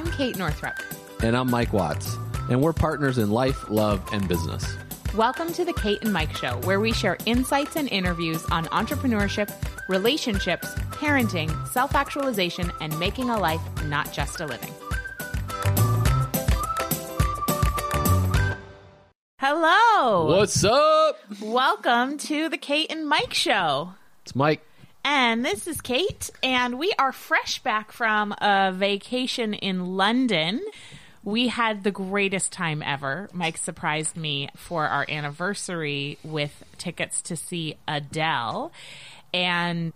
I'm Kate Northrup. And I'm Mike Watts. And we're partners in life, love, and business. Welcome to the Kate and Mike Show, where we share insights and interviews on entrepreneurship, relationships, parenting, self actualization, and making a life, not just a living. Hello. What's up? Welcome to the Kate and Mike Show. It's Mike. And this is Kate, and we are fresh back from a vacation in London. We had the greatest time ever. Mike surprised me for our anniversary with tickets to see Adele. And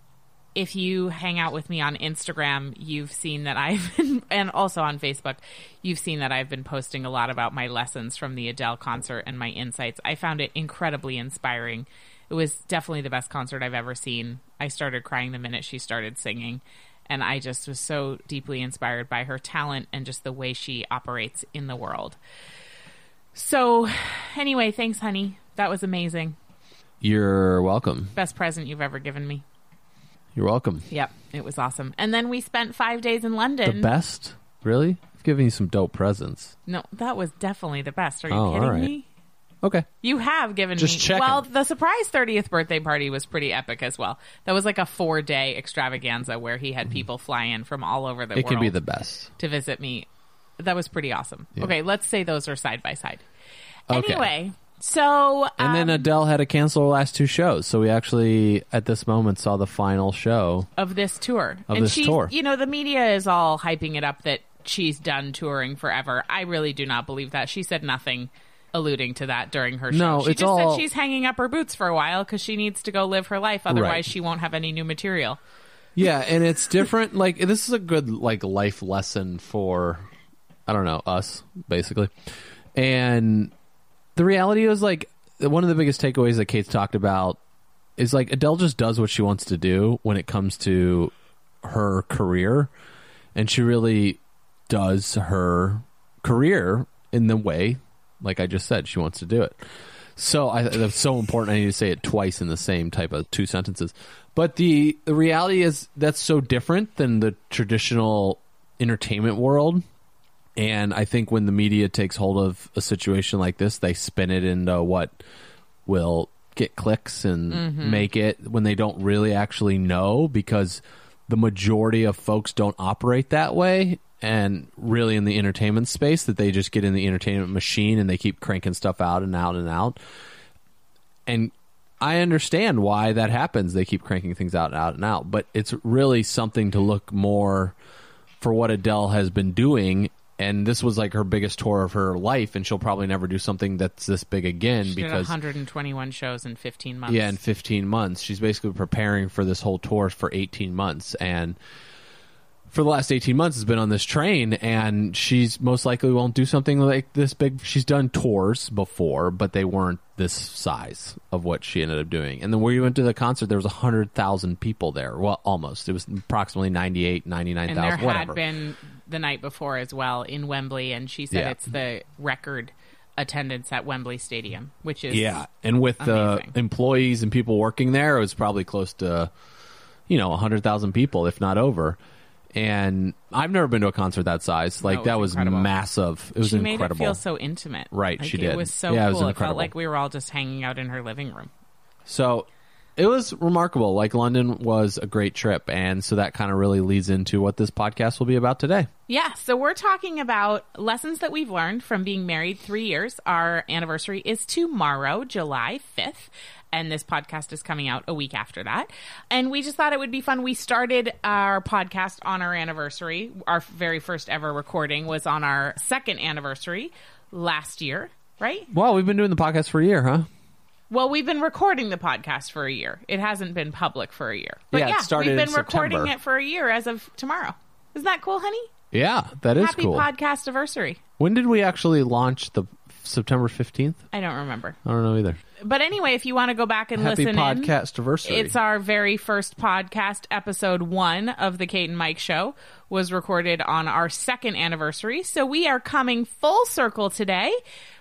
if you hang out with me on Instagram, you've seen that I've been, and also on Facebook, you've seen that I've been posting a lot about my lessons from the Adele concert and my insights. I found it incredibly inspiring. It was definitely the best concert I've ever seen. I started crying the minute she started singing. And I just was so deeply inspired by her talent and just the way she operates in the world. So, anyway, thanks, honey. That was amazing. You're welcome. Best present you've ever given me. You're welcome. Yep, it was awesome. And then we spent five days in London. The best? Really? I've given you some dope presents. No, that was definitely the best. Are you Oh, kidding right. me? Okay. You have given Just me. checking. Well, the surprise 30th birthday party was pretty epic as well. That was like a four day extravaganza where he had people fly in from all over the Mm-hmm. It world could be the best. to visit me. That was pretty awesome. Okay, let's say those are side by side. Okay. Anyway, so And then um, Adele had to cancel her last two shows. So we actually, at this moment, saw the final show. of this tour. Of and this she's, tour. You know, the media is all hyping it up that she's done touring forever. I really do not believe that. She said nothing alluding to that during her show. No, she it's just all- said she's hanging up her boots for a while because she needs to go live her life. Otherwise, Right. she won't have any new material. Yeah, and it's different. like this is a good like life lesson for I don't know us basically. And the reality is like one of the biggest takeaways that Kate's talked about is like Adele just does what she wants to do when it comes to her career, and she really does her career in the way, like I just said, she wants to do it. So I that's so important. I need to say it twice in the same type of two sentences. But the the reality is that's so different than the traditional entertainment world. And I think when the media takes hold of a situation like this, they spin it into what will get clicks and mm-hmm. make it when they don't really actually know because the majority of folks don't operate that way and really in the entertainment space that they just get in the entertainment machine and they keep cranking stuff out and out and out and I understand why that happens. They keep cranking things out and out and out, but it's really something to look more for what Adele has been doing. And this was like her biggest tour of her life, and she'll probably never do something that's this big again She because 121 shows in 15 months. yeah, in 15 months, she's basically preparing for this whole tour for 18 months, and for the last 18 months has been on this train and she's most likely won't do something like this big she's done tours before but they weren't this size of what she ended up doing and then when we went to the concert there was 100000 people there well almost it was approximately 98 and there 99000 had whatever been the night before as well in Wembley, and she said Yeah. it's the record attendance at Wembley Stadium, which is Yeah, and with the Amazing. employees and people working there, it was probably close to, you know, hundred thousand people, if not over. And I've never been to a concert that size. Like No, that was incredible. massive. It was incredible. she incredible. made it feel so intimate. Right, Like, she It was so Yeah, it was cool. It, incredible. felt like we were all just hanging out in her living room. So it was remarkable. Like London was a great trip, and so that kind of really leads into what this podcast will be about today. Yeah, so we're talking about lessons that we've learned from being married three years. Our anniversary is tomorrow, July 5th, and this podcast is coming out a week after that. And we just thought it would be fun. We started our podcast on our anniversary. Our very first ever recording was on our second anniversary last year, right? Well, we've been doing the podcast for a year, huh? Well, we've been recording the podcast for a year. It hasn't been public for a year. But Yeah, yeah, started we've been recording it for a year as of tomorrow. Isn't that cool, honey? Yeah, that is Happy cool. podcast anniversary. when did we actually launch the September fifteenth? I don't remember. I don't know either. But anyway, if you want to go back and Happy listen in, podcast anniversary. it's our very first podcast, episode one of the Kate and Mike show was recorded on our second anniversary. So we are coming full circle today,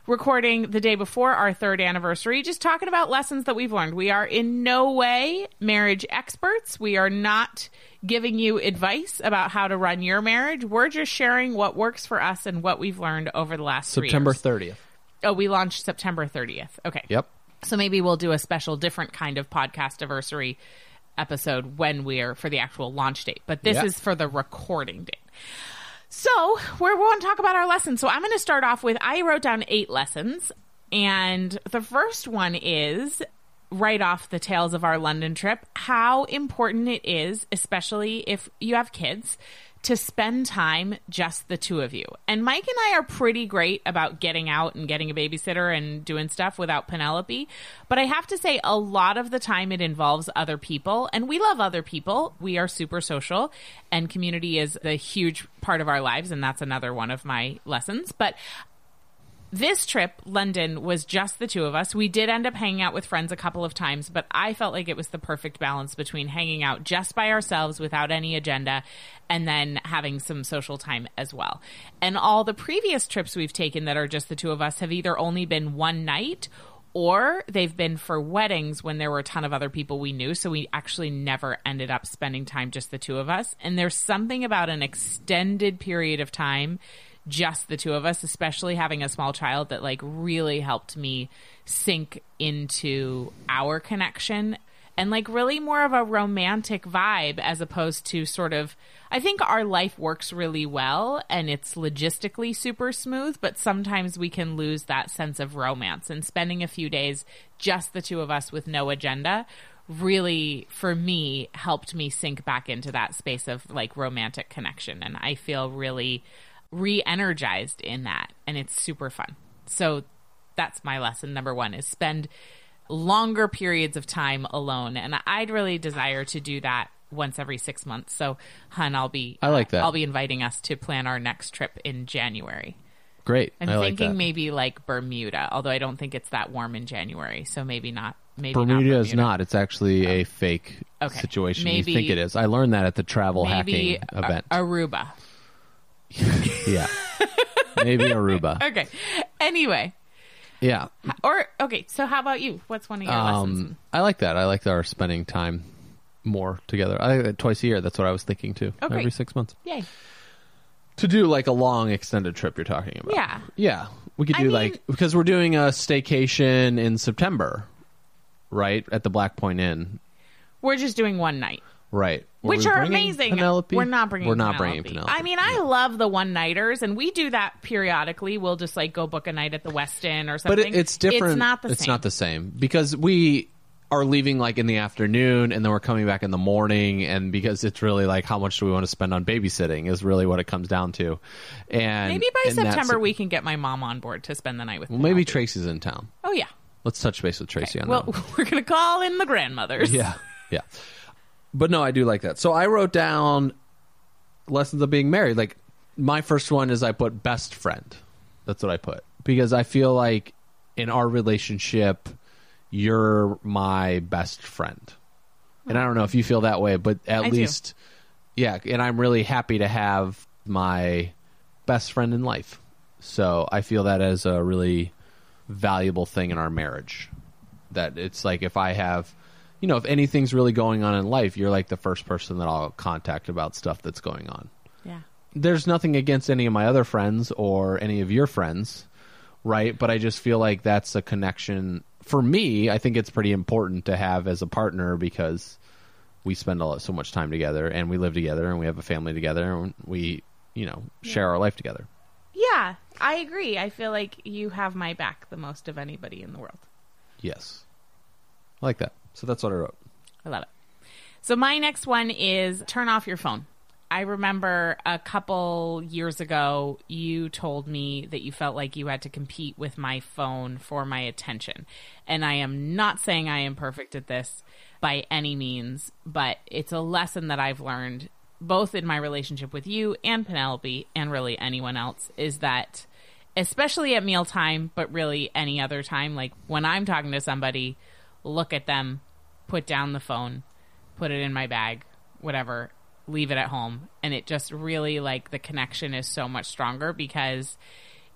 recording the day before our third anniversary, just talking about lessons that we've learned. We are in no way marriage experts. We are not giving you advice about how to run your marriage. We're just sharing what works for us and what we've learned over the last three September years. 30th. Oh, we launched September 30th. Okay. Yep. So maybe we'll do a special, different kind of podcast anniversary episode when we're for the actual launch date. But this Yeah. is for the recording date. So we're going to talk about our lessons. So I'm going to start off with I wrote down eight lessons, and the first one is right off the tails of our London trip how important it is, especially if you have kids, to spend time just the two of you. And Mike and I are pretty great about getting out and getting a babysitter and doing stuff without Penelope. But I have to say, a lot of the time it involves other people, and we love other people. We are super social, and community is a huge part of our lives, and that's another one of my lessons. But this trip, London, was just the two of us. We did end up hanging out with friends a couple of times, but I felt like it was the perfect balance between hanging out just by ourselves without any agenda and then having some social time as well. And all the previous trips we've taken that are just the two of us have either only been one night or they've been for weddings when there were a ton of other people we knew. So we actually never ended up spending time just the two of us. And there's something about an extended period of time just the two of us, especially having a small child that like really helped me sink into our connection and like really more of a romantic vibe as opposed to sort of I think our life works really well and it's logistically super smooth, but sometimes we can lose that sense of romance and spending a few days just the two of us with no agenda really for me helped me sink back into that space of like romantic connection. And I feel really re-energized in that and it's super fun. So that's my lesson number 1 is spend longer periods of time alone and I'd really desire to do that once every 6 months. So hun I'll be I like that. I'll be inviting us to plan our next trip in January. Great. I'm I like thinking that. maybe like Bermuda, although I don't think it's that warm in January, so maybe not maybe Bermuda not is not. It's actually a oh. fake Okay. situation. Maybe- you think it is. I learned that at the travel hacking event. Aruba. yeah. Maybe Aruba. Okay. Anyway, Yeah. or okay, so how about you? What's one of your lessons? Um, I like that. I like our spending time more together. I twice a year. That's what I was thinking too. Oh, great. Every six months Yay. to do like a long extended trip. You're talking about. Yeah. Yeah. We could I do mean- like because we're doing a staycation in September, right at the Black Point Inn. We're just doing one night. Right. Were Which we are amazing. Penelope? We're not bringing. We're not Penelope. bringing Penelope. I mean, I love the one nighters, and we do that periodically. We'll just like go book a night at the Westin or but something. it, it's different. It's not the it's same. not the same because we are leaving like in the afternoon and then we're coming back in the morning and because it's really like how much do we want to spend on babysitting is really what it comes down to and Maybe by and September we can get my mom on board to spend the night with. well, maybe tracy's in town Oh yeah. let's touch base with tracy on Well, that Well, we're gonna call in the grandmothers. yeah yeah but no i do like that. So i wrote down lessons of being married. Like my first one is i put best friend. That's what i put. Because i feel like in our relationship you're my best friend. And i don't know if you feel that way but at I do. least yeah and i'm really happy to have my best friend in life. So i feel that as a really valuable thing in our marriage. That it's like if i have you know if anything's really going on in life you're like the first person that i'll contact about stuff that's going on Yeah. there's nothing against any of my other friends or any of your friends, right? But I just feel like that's a connection for me. I think it's pretty important to have as a partner because we spend a lot, so much time together and we live together and we have a family together and we, you know, share our life together. Yeah, I agree. I feel like you have my back the most of anybody in the world. Yes. I like that. So that's what I wrote. I love it. So my next one is turn off your phone. I remember a couple years ago you told me that you felt like you had to compete with my phone for my attention. And I am not saying I am perfect at this by any means, but it's a lesson that I've learned both in my relationship with you and Penelope and really anyone else is that especially at mealtime, but really any other time. Like when I'm talking to somebody, look at them, put down the phone, put it in my bag, whatever, leave it at home. And it just really like the connection is so much stronger because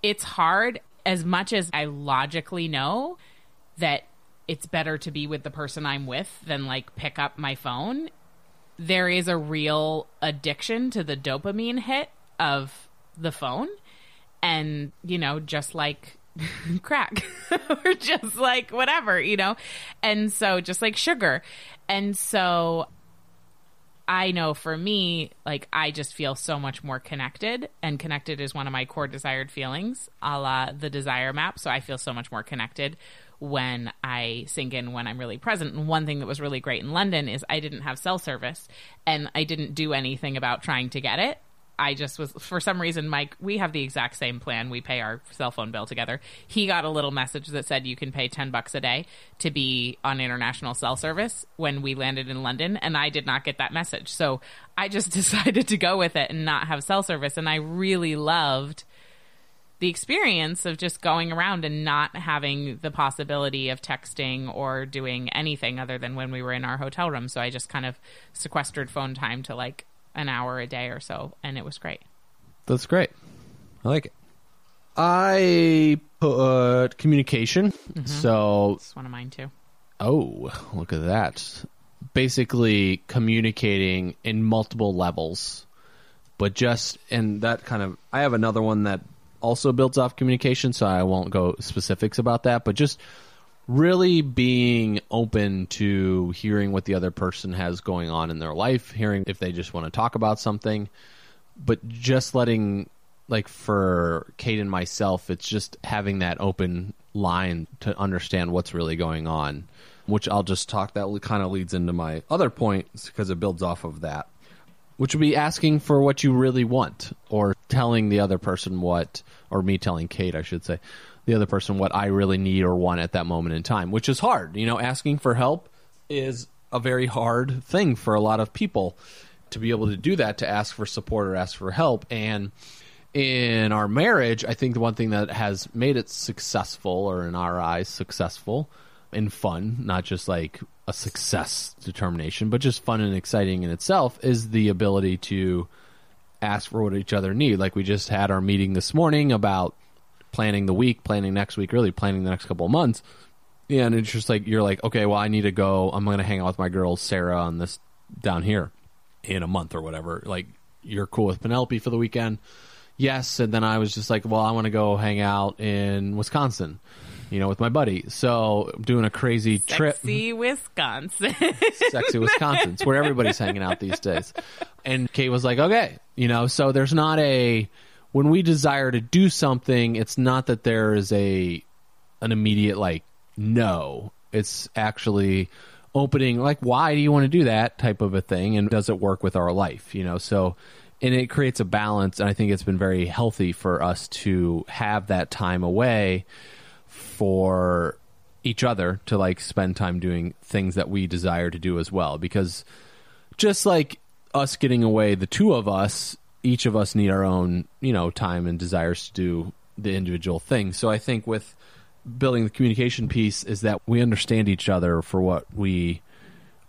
it's hard as much as I logically know that it's better to be with the person I'm with than like pick up my phone. There is a real addiction to the dopamine hit of the phone. And, you know, just like crack or just like whatever, you know? And so just like sugar. And so I know for me, like I just feel so much more connected, and connected is one of my core desired feelings, a la the desire map. So I feel so much more connected when I sink in when I'm really present. And one thing that was really great in London is I didn't have cell service, and I didn't do anything about trying to get it. I just was for some reason, Mike. We have the exact same plan. We pay our cell phone bill together. He got a little message that said you can pay ten bucks a day to be on international cell service when we landed in London, and I did not get that message. So I just decided to go with it and not have cell service, and I really loved the experience of just going around and not having the possibility of texting or doing anything other than when we were in our hotel room. So I just kind of sequestered phone time to like an hour a day or so, and it was great. That's great. I like it. I put uh, communication. Mm-hmm. So, It's one of mine too. oh, look at that. Basically, communicating in multiple levels, but just, and that kind of, I have another one that also builds off communication, so I won't go specifics about that, but just really being open to hearing what the other person has going on in their life, hearing if they just want to talk about something, but just letting like for Kate and myself, it's just having that open line to understand what's really going on, which I'll just talk that kind of leads into my other point because it builds off of that, which would be asking for what you really want or telling the other person what, or me telling Kate, I should say, the other person what I really need or want at that moment in time, which is hard. You know, asking for help is a very hard thing for a lot of people to be able to do that, to ask for support or ask for help. And in our marriage, I think the one thing that has made it successful, or in our eyes, successful and fun, not just like a success determination, but just fun and exciting in itself, is the ability to ask for what each other need. Like we just had our meeting this morning about planning the week, planning next week, really planning the next couple of months. Yeah, and it's just like you're like, okay, well, I need to go. I'm going to hang out with my girl Sarah on this down here in a month or whatever. Like, you're cool with Penelope for the weekend? Yes. And then I was just like, well, I want to go hang out in Wisconsin, you know, with my buddy. So I'm doing a crazy trip. Sexy Wisconsin. Sexy Wisconsin. It's where everybody's hanging out these days. And Kate was like, okay, you know, so there's not a, when we desire to do something, it's not that there is a, an immediate like, no. It's actually opening, like, why do you want to do that type of a thing? And does it work with our life, you know? So, and it creates a balance. And I think it's been very healthy for us to have that time away for each other to like spend time doing things that we desire to do as well. Because just like us getting away the two of us each of us need our own you know time and desires to do the individual thing. So i think with building the communication piece is that we understand each other for what we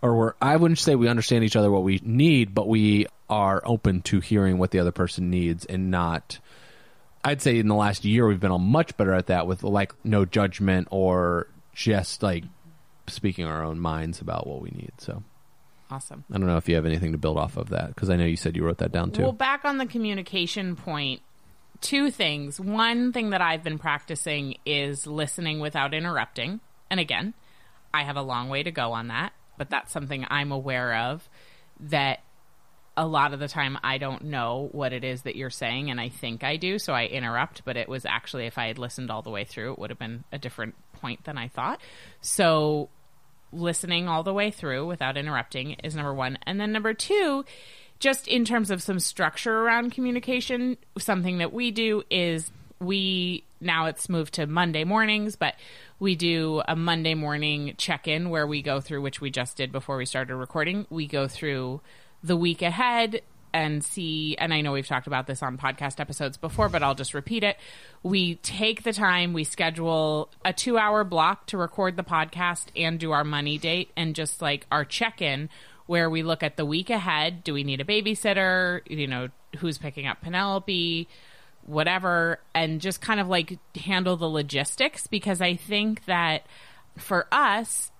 or i wouldn't say we understand each other what we need but we are open to hearing what the other person needs and not I'd say in the last year we've been much better at that with like no judgment or just like speaking our own minds about what we need. So awesome. I don't know if you have anything to build off of that because I know you said you wrote that down too. Well, back on the communication point, two things. One thing that I've been practicing is listening without interrupting. And again, I have a long way to go on that, but that's something I'm aware of that a lot of the time I don't know what it is that you're saying and I think I do, so I interrupt, but it was actually if I had listened all the way through, it would have been a different point than I thought. So listening all the way through without interrupting is number 1. And then number 2, just in terms of some structure around communication, something that we do is we now it's moved to Monday mornings, but we do a Monday morning check in where we go through, which we just did before we started recording. We go through the week ahead, and see, and I know we've talked about this on podcast episodes before, but I'll just repeat it. We take the time, we schedule a two hour block to record the podcast and do our money date and just like our check in where we look at the week ahead. Do we need a babysitter? You know, who's picking up Penelope? Whatever. And just kind of like handle the logistics because I think that for us,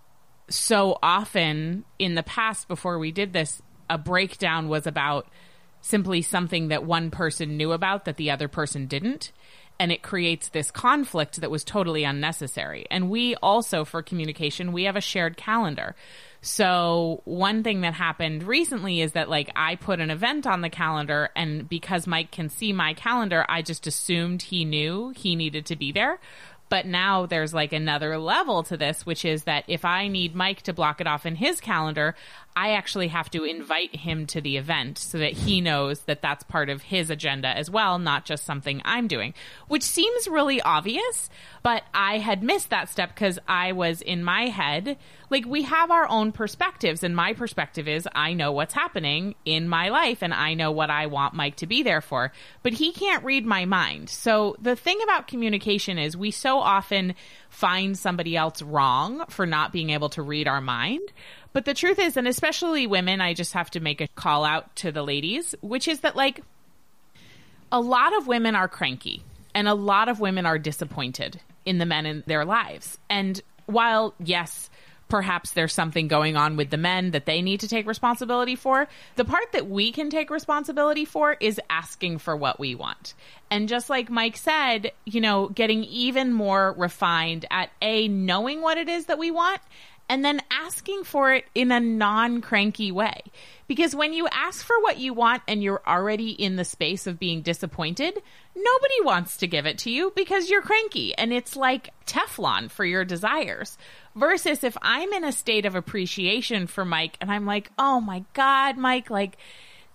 so often in the past before we did this, a breakdown was about simply something that one person knew about that the other person didn't. And it creates this conflict that was totally unnecessary. And we also, for communication, we have a shared calendar. So one thing that happened recently is that like I put an event on the calendar and because Mike can see my calendar, I just assumed he knew he needed to be there. But now there's like another level to this, which is that if I need Mike to block it off in his calendar, I actually have to invite him to the event so that he knows that that's part of his agenda as well, not just something I'm doing, which seems really obvious. But I had missed that step because I was in my head. Like, we have our own perspectives, and my perspective is I know what's happening in my life and I know what I want Mike to be there for, but he can't read my mind. So, the thing about communication is we so often find somebody else wrong for not being able to read our mind. But the truth is, and especially women, I just have to make a call out to the ladies, which is that like a lot of women are cranky and a lot of women are disappointed in the men in their lives. And while, yes, perhaps there's something going on with the men that they need to take responsibility for. The part that we can take responsibility for is asking for what we want. And just like Mike said, you know, getting even more refined at A, knowing what it is that we want and then asking for it in a non cranky way. Because when you ask for what you want and you're already in the space of being disappointed, nobody wants to give it to you because you're cranky and it's like Teflon for your desires. Versus if I'm in a state of appreciation for Mike and I'm like, oh my God, Mike, like,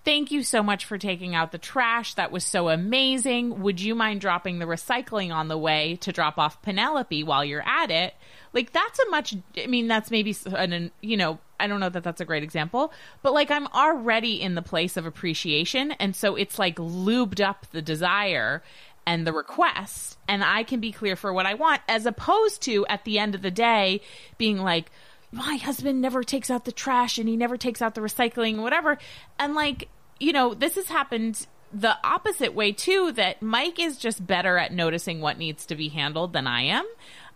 Thank you so much for taking out the trash. That was so amazing. Would you mind dropping the recycling on the way to drop off Penelope while you're at it? Like that's a much I mean that's maybe an you know, I don't know that that's a great example, but like I'm already in the place of appreciation and so it's like lubed up the desire and the request and I can be clear for what I want as opposed to at the end of the day being like my husband never takes out the trash and he never takes out the recycling whatever and like you know, this has happened the opposite way too that Mike is just better at noticing what needs to be handled than I am.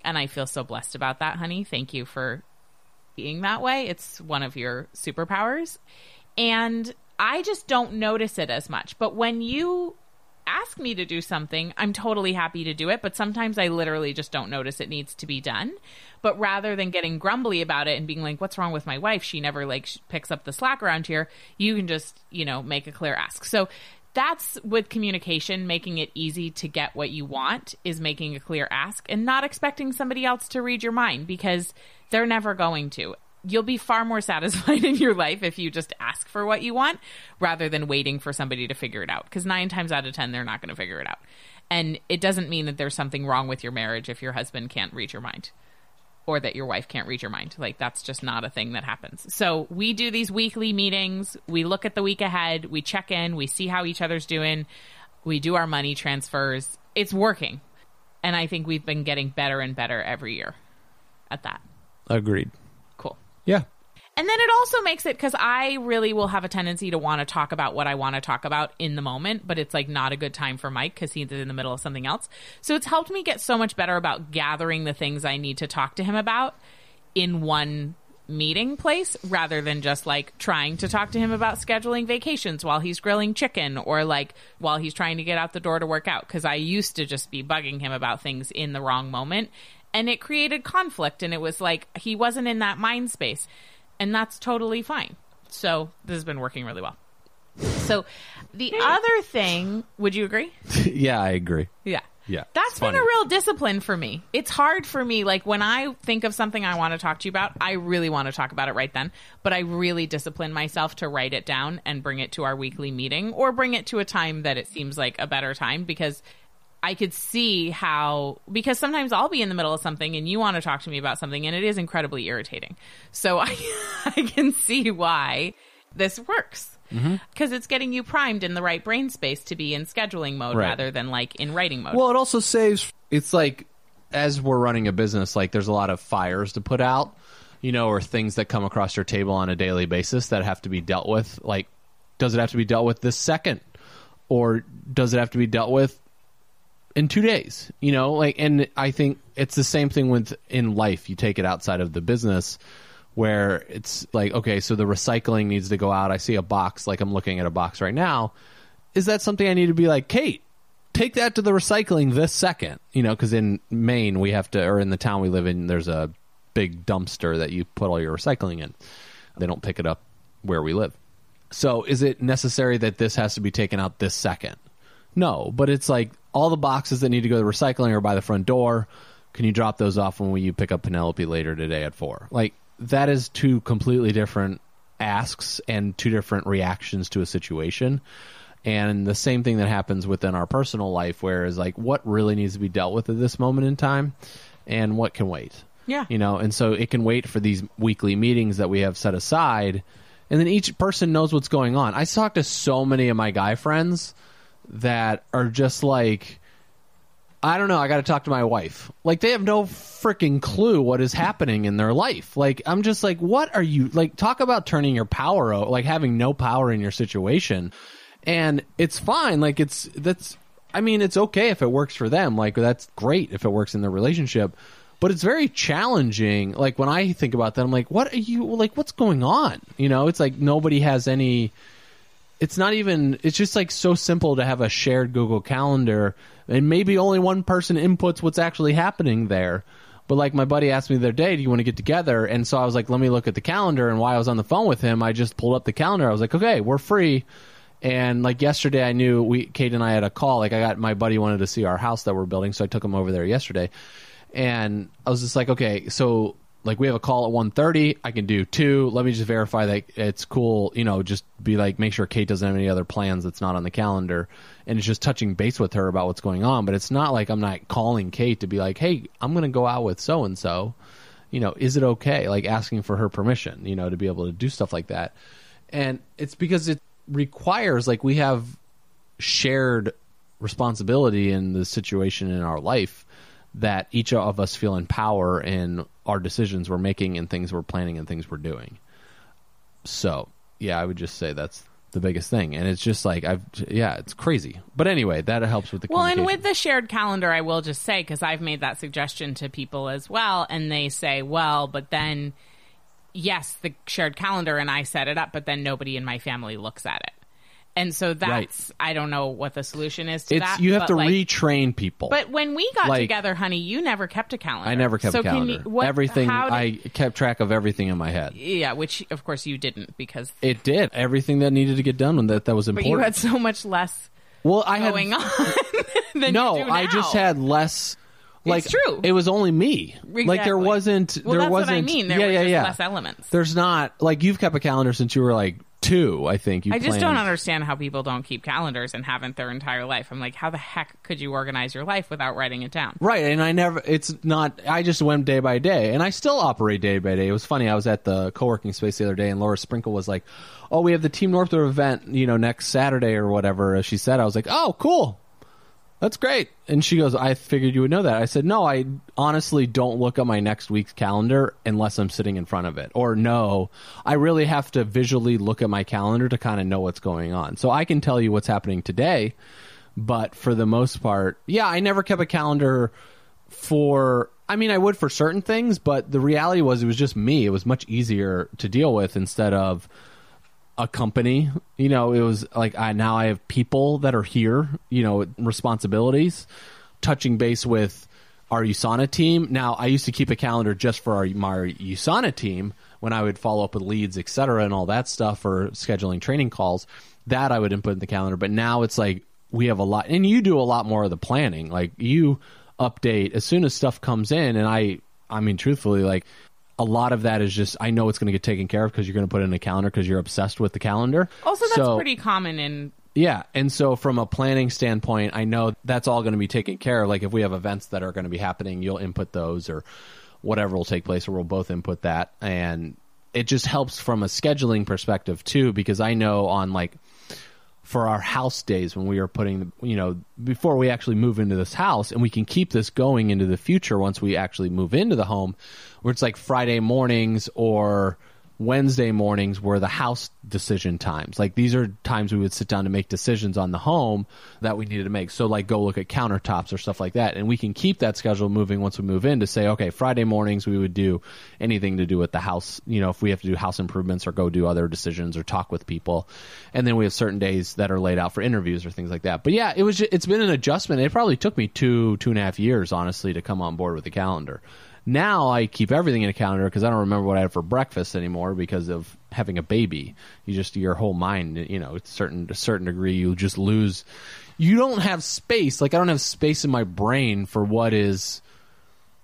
And I feel so blessed about that, honey. Thank you for being that way. It's one of your superpowers. And I just don't notice it as much. But when you ask me to do something, I'm totally happy to do it. But sometimes I literally just don't notice it needs to be done. But rather than getting grumbly about it and being like, what's wrong with my wife? She never like picks up the slack around here. You can just, you know, make a clear ask. So that's with communication, making it easy to get what you want is making a clear ask and not expecting somebody else to read your mind because they're never going to you'll be far more satisfied in your life if you just ask for what you want rather than waiting for somebody to figure it out. Because nine times out of 10, they're not going to figure it out. And it doesn't mean that there's something wrong with your marriage if your husband can't read your mind or that your wife can't read your mind. Like, that's just not a thing that happens. So, we do these weekly meetings. We look at the week ahead. We check in. We see how each other's doing. We do our money transfers. It's working. And I think we've been getting better and better every year at that. Agreed. Cool. Yeah. And then it also makes it because I really will have a tendency to want to talk about what I want to talk about in the moment, but it's like not a good time for Mike because he's in the middle of something else. So it's helped me get so much better about gathering the things I need to talk to him about in one meeting place rather than just like trying to talk to him about scheduling vacations while he's grilling chicken or like while he's trying to get out the door to work out. Cause I used to just be bugging him about things in the wrong moment and it created conflict and it was like he wasn't in that mind space and that's totally fine. So this has been working really well. So the other thing would you agree? Yeah i agree. Yeah. Yeah that's been a real discipline for me. It's hard for me like when i think of something i want to talk to you about i really want to talk about it right then but i really discipline myself to write it down and bring it to our weekly meeting or bring it to a time that it seems like a better time because I could see how because sometimes I'll be in the middle of something and you want to talk to me about something and it is incredibly irritating. So I I can see why this works. Mm-hmm. because it's getting you primed in the right brain space to be in scheduling mode Right. rather than like in writing mode. Well, it also saves. It's like as we're running a business, like there's a lot of fires to put out, you know, or things that come across your table on a daily basis that have to be dealt with. Like, does it have to be dealt with this second, or does it have to be dealt with in two days? You know, like, and I think it's the same thing with in life. You take it outside of the business. Where it's like, okay, so the recycling needs to go out. I see a box, like I'm looking at a box right now. Is that something I need to be like, Kate, take that to the recycling this second you know because in maine we have to or in the town we live in there's a big dumpster that you put all your recycling in they don't pick it up where we live so is it necessary that this has to be taken out this second no but it's like all the boxes that need to go to recycling are by the front door. Can you drop those off when you pick up penelope later today at four? Like that is two completely different asks and two different reactions to a situation. And the same thing that happens within our personal life where is like what really needs to be dealt with at this moment in time? And what can wait? Yeah. you know and so it can wait for these weekly meetings that we have set aside. And then each person knows what's going on. I talk to so many of my guy friends that are just like I don't know. I got to talk to my wife. Like they have no freaking clue what is happening in their life. Like I'm just like, what are you like? Talk about turning your power out, like having no power in your situation, and it's fine. Like it's that's. I mean, it's okay if it works for them. Like that's great if it works in their relationship. But it's very challenging. Like when I think about that, I'm like, what are you like? What's going on? You know, it's like nobody has any it's not even it's just like so simple to have a shared google calendar and maybe only one person inputs what's actually happening there. But like my buddy asked me the other day do you want to get together? And so i was like let me look at the calendar. And while i was on the phone with him i just pulled up the calendar. I was like okay we're free. And like yesterday i knew we kate and i had a call. Like i got my buddy wanted to see our house that we're building so i took him over there yesterday. And i was just like okay so like we have a call at 1.30 i can do two. Let me just verify that it's cool you know just be like make sure kate doesn't have any other plans that's not on the calendar. And it's just touching base with her about what's going on. But it's not like i'm not calling kate to be like hey i'm going to go out with so and so you know is it okay? Like asking for her permission you know to be able to do stuff like that. And it's because it requires like we have shared responsibility in the situation in our life that each of us feel in power in our decisions we're making and things we're planning and things we're doing. So, yeah, I would just say that's the biggest thing. And it's just like, I've, yeah, it's crazy. But anyway, that helps with the Well, and with the shared calendar, I will just say, because I've made that suggestion to people as well, and they say, well, but then, yes, the shared calendar, and I set it up, but then nobody in my family looks at it. And so that's, I don't know what the solution is to it's, that. you have but to like, retrain people. But when we got Like- together, honey, you never kept a calendar. I never kept so a can calendar. you- what- everything, did- I kept track of everything in my head. yeah, which of course you didn't because, It did. Everything that needed to get done when that, that was but important. you had so much less well, I had going on than no, I just had less. Like true. It was only me. Like there wasn't. Well, there that's wasn't. what I mean. There yeah, were yeah, yeah. less elements. There's not like you've kept a calendar since you were like two. I think you. I just planned. don't understand how people don't keep calendars and haven't their entire life. I'm like, how the heck could you organize your life without writing it down? Right, and I never. It's not. I just went day by day, and I still operate day by day. It was funny. I was at the co-working space the other day, and Laura Sprinkle was like, "Oh, we have the Team Northwood event, you know, next Saturday or whatever." As she said, I was like, "Oh, cool." That's great. And she goes, I figured you would know that. I said, No, I honestly don't look at my next week's calendar unless I'm sitting in front of it. Or no, I really have to visually look at my calendar to kind of know what's going on. So I can tell you what's happening today. But for the most part, yeah, I never kept a calendar for I mean I would for certain things, but the reality was it was just me. It was much easier to deal with instead of a company. You know, it was like I now I have people that are here, you know, responsibilities, touching base with our USANA team. Now I used to keep a calendar just for our my USANA team when I would follow up with leads, et cetera, and all that stuff for scheduling training calls. That I would input in the calendar. But now it's like we have a lot and you do a lot more of the planning. Like you update as soon as stuff comes in and I I mean truthfully like a lot of that is just I know it's going to get taken care of because you're going to put it in a calendar because you're obsessed with the calendar. Also, that's So- pretty common in. yeah, and so from a planning standpoint, I know that's all going to be taken care of. Like if we have events that are going to be happening, you'll input those or whatever will take place, or we'll both input that. And it just helps from a scheduling perspective too because I know on like for our house days when we are putting you know before we actually move into this house and we can keep this going into the future once we actually move into the home where it's like Friday mornings or Wednesday mornings were the house decision times. Like these are times we would sit down to make decisions on the home that we needed to make. So like go look at countertops or stuff like that. And we can keep that schedule moving once we move in to say, okay, Friday mornings we would do anything to do with the house. You know, if we have to do house improvements or go do other decisions or talk with people. And then we have certain days that are laid out for interviews or things like that. But yeah, it was, just, it's been an adjustment. It probably took me two, two and a half years, honestly, to come on board with the calendar. Now I keep everything in a calendar because I don't remember what I had for breakfast anymore because of having a baby. You just your whole mind, you know, it's certain to a certain degree, you just lose. You don't have space. Like I don't have space in my brain for what is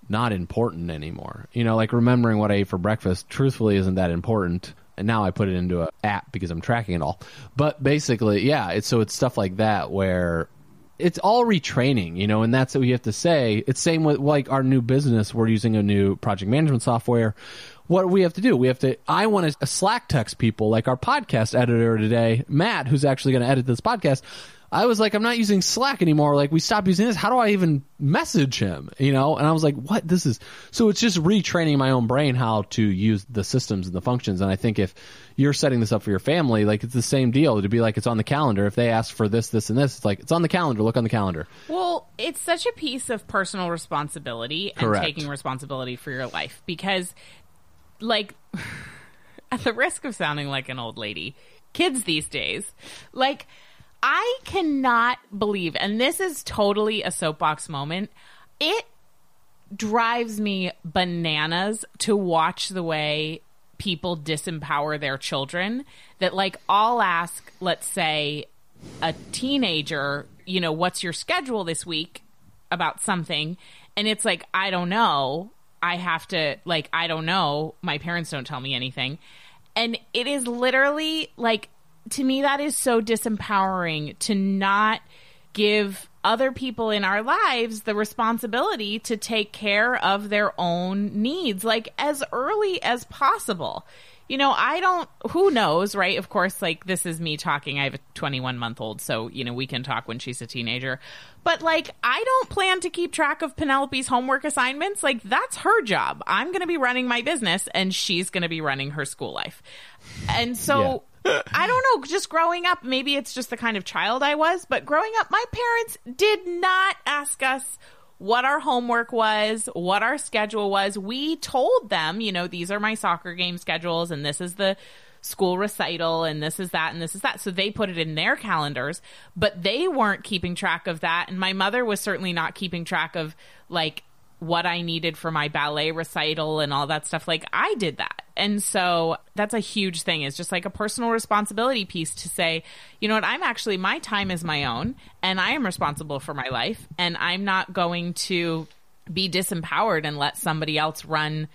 not important anymore. You know, like remembering what I ate for breakfast, truthfully, isn't that important. And now I put it into an app because I'm tracking it all. But basically, yeah, it's so it's stuff like that where it's all retraining, you know, and that's what we have to say. It's same with like our new business. We're using a new project management software. What we have to do? We have to. I want to Slack text people like our podcast editor today, Matt, who's actually going to edit this podcast. I was like, I'm not using Slack anymore. Like, we stopped using this. How do I even message him? You know? And I was like, what? This is so. It's just retraining my own brain how to use the systems and the functions. And I think if you're setting this up for your family, like it's the same deal to be like it's on the calendar. If they ask for this, this, and this, it's like it's on the calendar. Look on the calendar. Well, it's such a piece of personal responsibility and Correct. taking responsibility for your life because, like, at the risk of sounding like an old lady, kids these days, like, I cannot believe, and this is totally a soapbox moment. It drives me bananas to watch the way people disempower their children that like I'll ask let's say a teenager, you know, what's your schedule this week about something and it's like I don't know. I have to like I don't know. My parents don't tell me anything. And it is literally like to me that is so disempowering to not give other people in our lives the responsibility to take care of their own needs like as early as possible. You know i don't who knows right? Of course like this is me talking. I have a 21 month old so you know we can talk when she's a teenager. But like i don't plan to keep track of penelope's homework assignments. Like that's her job. I'm going to be running my business and she's going to be running her school life. And so I don't know, just growing up, maybe it's just the kind of child I was, but growing up, my parents did not ask us what our homework was, what our schedule was. We told them, you know, these are my soccer game schedules and this is the school recital and this is that and this is that. So they put it in their calendars, but they weren't keeping track of that. And my mother was certainly not keeping track of like what I needed for my ballet recital and all that stuff. Like I did that. And so that's a huge thing is just like a personal responsibility piece to say, you know what, I'm actually, my time is my own and I am responsible for my life and I'm not going to be disempowered and let somebody else run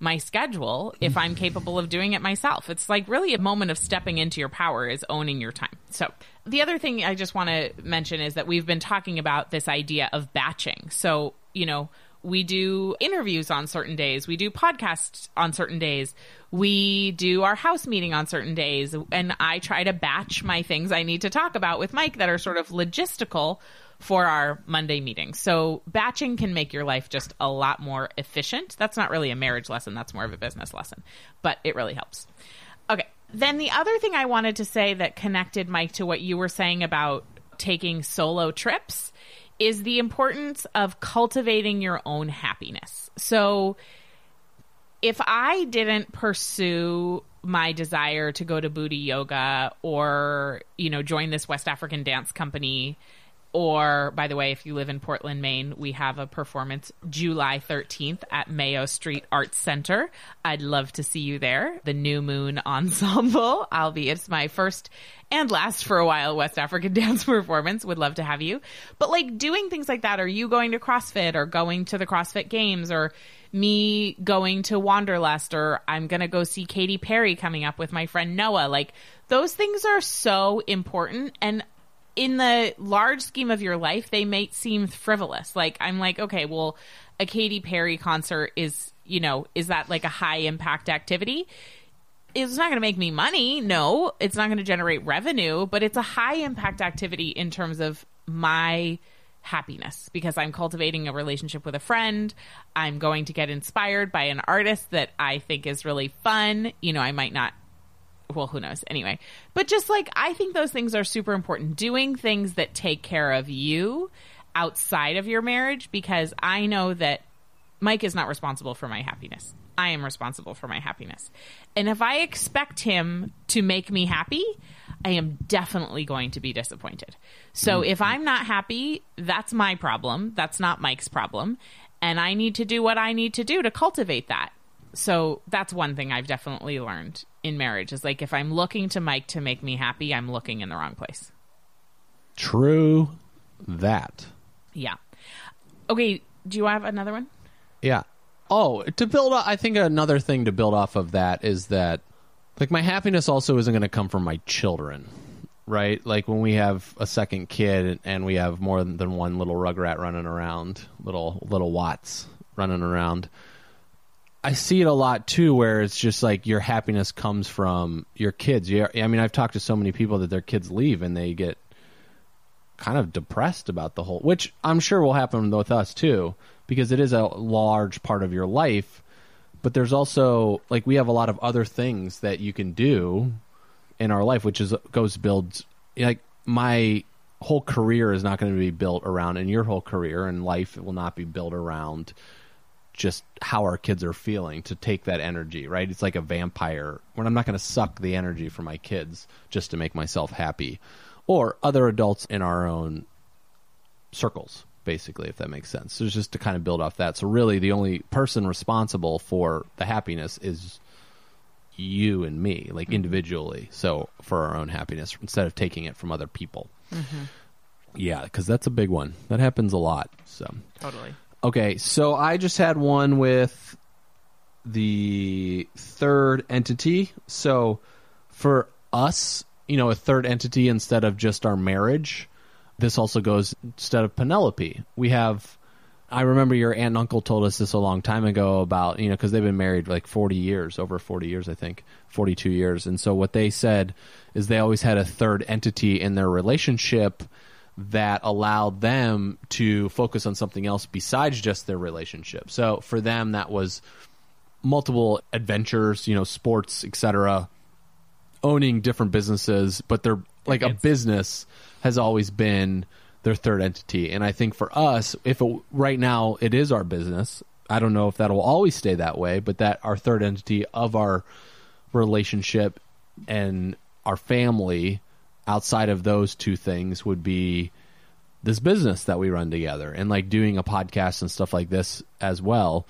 my schedule if I'm capable of doing it myself. It's like really a moment of stepping into your power is owning your time. So, the other thing I just want to mention is that we've been talking about this idea of batching. So, you know, we do interviews on certain days. We do podcasts on certain days. We do our house meeting on certain days. And I try to batch my things I need to talk about with Mike that are sort of logistical for our Monday meeting. So batching can make your life just a lot more efficient. That's not really a marriage lesson, that's more of a business lesson, but it really helps. Okay. Then the other thing I wanted to say that connected Mike to what you were saying about taking solo trips is the importance of cultivating your own happiness. So if I didn't pursue my desire to go to booty yoga or, you know, join this West African dance company or, by the way, if you live in Portland, Maine, we have a performance July 13th at Mayo Street Arts Center. I'd love to see you there. The New Moon Ensemble. I'll be, it's my first and last for a while West African dance performance. Would love to have you. But like doing things like that, are you going to CrossFit or going to the CrossFit Games or me going to Wanderlust or I'm going to go see Katy Perry coming up with my friend Noah? Like those things are so important. And in the large scheme of your life, they may seem frivolous. Like I'm like, okay, well, a Katy Perry concert is, you know, is that like a high impact activity? It's not going to make me money. No, it's not going to generate revenue, but it's a high impact activity in terms of my happiness because I'm cultivating a relationship with a friend. I'm going to get inspired by an artist that I think is really fun. You know, I might not well, who knows? Anyway, but just like I think those things are super important. Doing things that take care of you outside of your marriage because I know that Mike is not responsible for my happiness. I am responsible for my happiness. And if I expect him to make me happy, I am definitely going to be disappointed. So mm. if I'm not happy, that's my problem. That's not Mike's problem. And I need to do what I need to do to cultivate that. So that's one thing I've definitely learned in marriage is like if I'm looking to Mike to make me happy, I'm looking in the wrong place. True that. Yeah. Okay, do you have another one? Yeah. Oh, to build I think another thing to build off of that is that like my happiness also isn't going to come from my children. Right? Like when we have a second kid and we have more than one little rugrat running around, little little Watts running around. I see it a lot too, where it's just like your happiness comes from your kids. Yeah, I mean, I've talked to so many people that their kids leave and they get kind of depressed about the whole, which I'm sure will happen with us too, because it is a large part of your life. But there's also like we have a lot of other things that you can do in our life, which is goes builds like my whole career is not going to be built around, and your whole career and life will not be built around just how our kids are feeling to take that energy, right? It's like a vampire when I'm not going to suck the energy from my kids just to make myself happy or other adults in our own circles, basically, if that makes sense. So it's just to kind of build off that. So really the only person responsible for the happiness is you and me, like mm-hmm. individually. So for our own happiness instead of taking it from other people. Mm-hmm. Yeah, because that's a big one. That happens a lot. So totally. Okay, so I just had one with the third entity. So for us, you know, a third entity instead of just our marriage, this also goes instead of Penelope. We have I remember your aunt and uncle told us this a long time ago about, you know, because they've been married like 40 years, over 40 years, I think, 42 years. And so what they said is they always had a third entity in their relationship that allowed them to focus on something else besides just their relationship. So for them, that was multiple adventures, you know, sports, etc., owning different businesses, but they're like a business has always been their third entity. And I think for us, if it, right now it is our business, I don't know if that will always stay that way, but that our third entity of our relationship and our family outside of those two things would be this business that we run together and like doing a podcast and stuff like this as well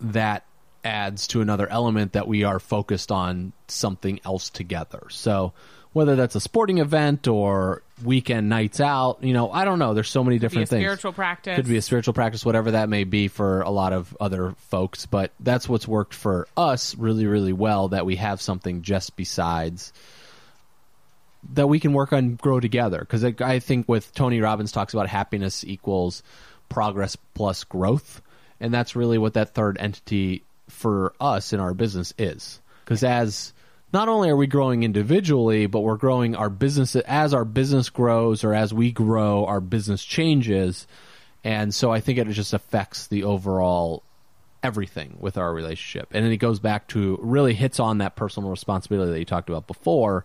that adds to another element that we are focused on something else together. So whether that's a sporting event or weekend nights out you know i don't know. There's so many different things. spiritual practice. Could be a spiritual practice whatever that may be for a lot of other folks but that's what's worked for us really really well that we have something just besides that we can work on grow together. Because I, I think with Tony Robbins talks about happiness equals progress plus growth. And that's really what that third entity for us in our business is. Because as not only are we growing individually but we're growing our business as our business grows or as we grow our business changes. And so i think it just affects the overall everything with our relationship. And then it goes back to really hits on that personal responsibility that you talked about before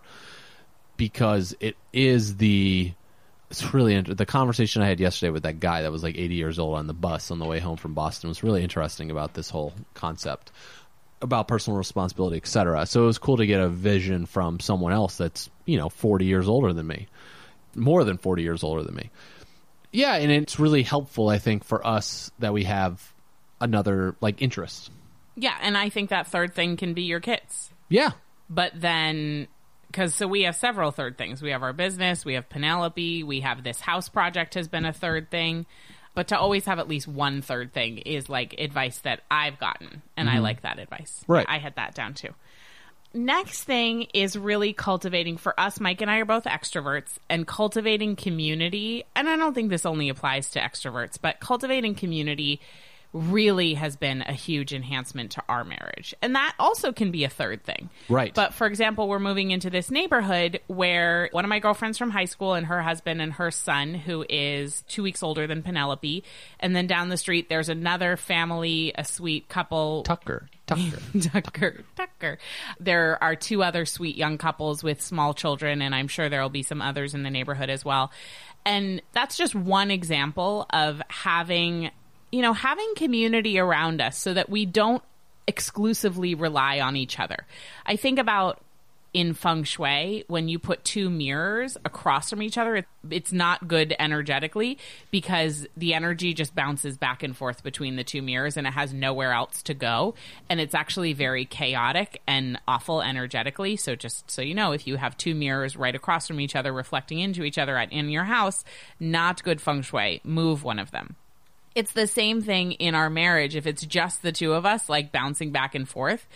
because it is the it's really inter- the conversation I had yesterday with that guy that was like 80 years old on the bus on the way home from Boston was really interesting about this whole concept about personal responsibility, etc. So it was cool to get a vision from someone else that's you know 40 years older than me, more than 40 years older than me. Yeah, and it's really helpful, I think, for us that we have another like interest. Yeah, and I think that third thing can be your kids. Yeah, but then because so we have several third things. We have our business, we have Penelope, we have this house project has been a third thing. But to always have at least one third thing is like advice that I've gotten, and mm-hmm. I like that advice. Right, I had that down too. Next thing is really cultivating for us. Mike and I are both extroverts, and cultivating community. And I don't think this only applies to extroverts, but cultivating community really has been a huge enhancement to our marriage. And that also can be a third thing. Right. But for example, we're moving into this neighborhood where one of my girlfriends from high school and her husband and her son, who is two weeks older than Penelope. And then down the street, there's another family, a sweet couple. Tucker. Tucker. Tucker. Tucker. There are two other sweet young couples with small children, and I'm sure there will be some others in the neighborhood as well. And that's just one example of having, you know, having community around us so that we don't exclusively rely on each other. I think about in feng shui when you put two mirrors across from each other it's not good energetically because the energy just bounces back and forth between the two mirrors and it has nowhere else to go. And it's actually very chaotic and awful energetically. So just so you know if you have two mirrors right across from each other reflecting into each other at, in your house not good feng shui. Move one of them it's the same thing in our marriage if it's just the two of us like bouncing back and forth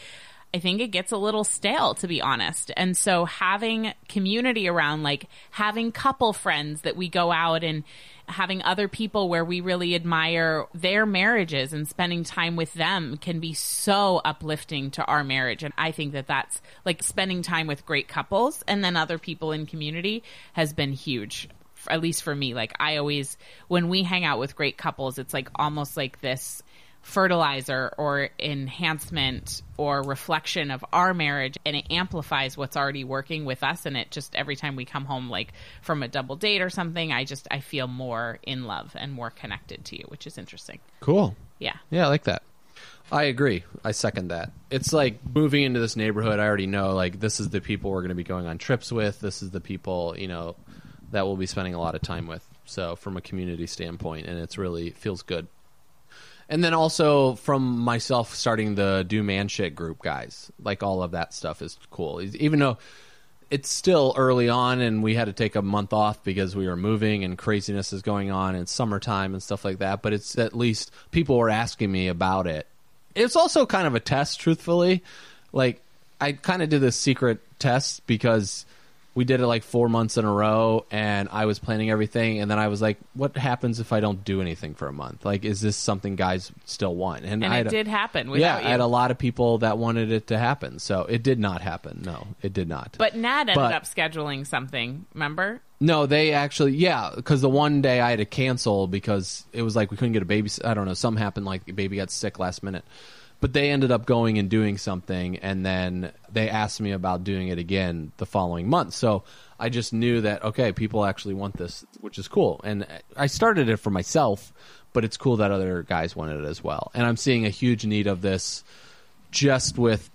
I think it gets a little stale, to be honest. And so having community around, like having couple friends that we go out and having other people where we really admire their marriages and spending time with them can be so uplifting to our marriage. And I think that that's like spending time with great couples and then other people in community has been huge. At least for me, like I always, when we hang out with great couples, it's like almost like this fertilizer or enhancement or reflection of our marriage and it amplifies what's already working with us and it just every time we come home like from a double date or something i just i feel more in love and more connected to you which is interesting Cool. yeah Yeah, I like that. I agree. I second that. It's like moving into this neighborhood. I already know like this is the people we're going to be going on trips with. This is the people you know that we'll be spending a lot of time with. So from a community standpoint, and it's really feels good. And then also from myself starting the do man shit group guys, like all of that stuff is cool. Even though it's still early on and we had to take a month off because we were moving and craziness is going on and summertime and stuff like that, but it's at least people were asking me about it. It's also kind of a test, truthfully. Like I kind of did this secret test because we did it like four months in a row and I was planning everything and then I was like, what happens if I don't do anything for a month? Like, is this something guys still want? and I it a- did happen yeah, without I had a lot of people that wanted it to happen. So it did not happen. No, it did not. but nat ended But- up scheduling something remember no, they actually, yeah, because the one day I had to cancel because it was like we couldn't get a baby. I don't know, something happened. Like the baby got sick last minute, but they ended up going and doing something, and then they asked me about doing it again the following month. So I just knew that okay, people actually want this, which is cool. And I started it for myself, but it's cool that other guys wanted it as well. And I'm seeing a huge need of this just with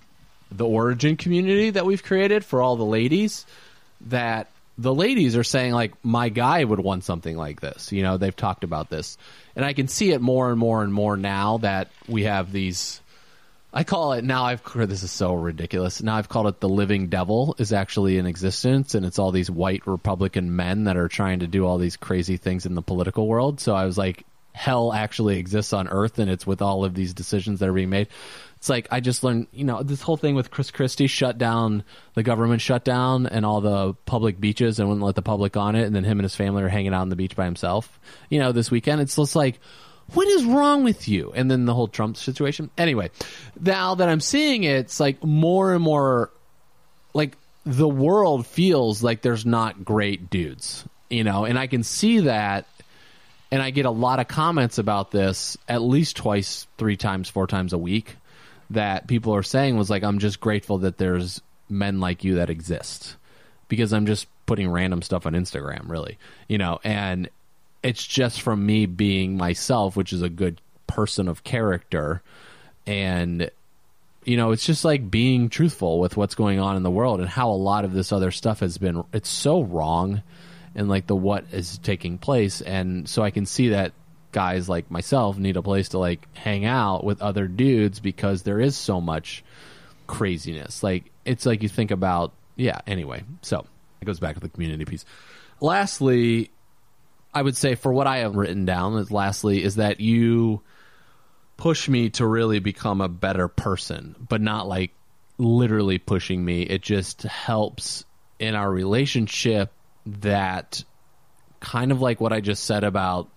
the origin community that we've created for all the ladies that the ladies are saying like my guy would want something like this you know they've talked about this and i can see it more and more and more now that we have these i call it now i've this is so ridiculous. Now i've called it the living devil is actually in existence and it's all these white republican men that are trying to do all these crazy things in the political world. So i was like hell actually exists on earth and it's with all of these decisions that are being made. It's like I just learned, you know, this whole thing with Chris Christie shut down the government shut down and all the public beaches and wouldn't let the public on it, and then him and his family are hanging out on the beach by himself. You know, this weekend it's just like, what is wrong with you? And then the whole Trump situation. Anyway, now that I'm seeing it, it's like more and more, like the world feels like there's not great dudes, you know, and I can see that and I get a lot of comments about this at least twice, three times, four times a week that people are saying was like, I'm just grateful that there's men like you that exist because I'm just putting random stuff on Instagram, really, you know, and it's just from me being myself, which is a good person of character. And, you know, it's just like being truthful with what's going on in the world and how a lot of this other stuff has been, it's so wrong and like the what is taking place. And so I can see that guys like myself need a place to like hang out with other dudes because there is so much craziness. Like it's like you think about yeah, anyway. So it goes back to the community piece. Lastly, I would say for what I have written down is lastly is that you push me to really become a better person, but not like literally pushing me. It just helps in our relationship that kind of like what I just said about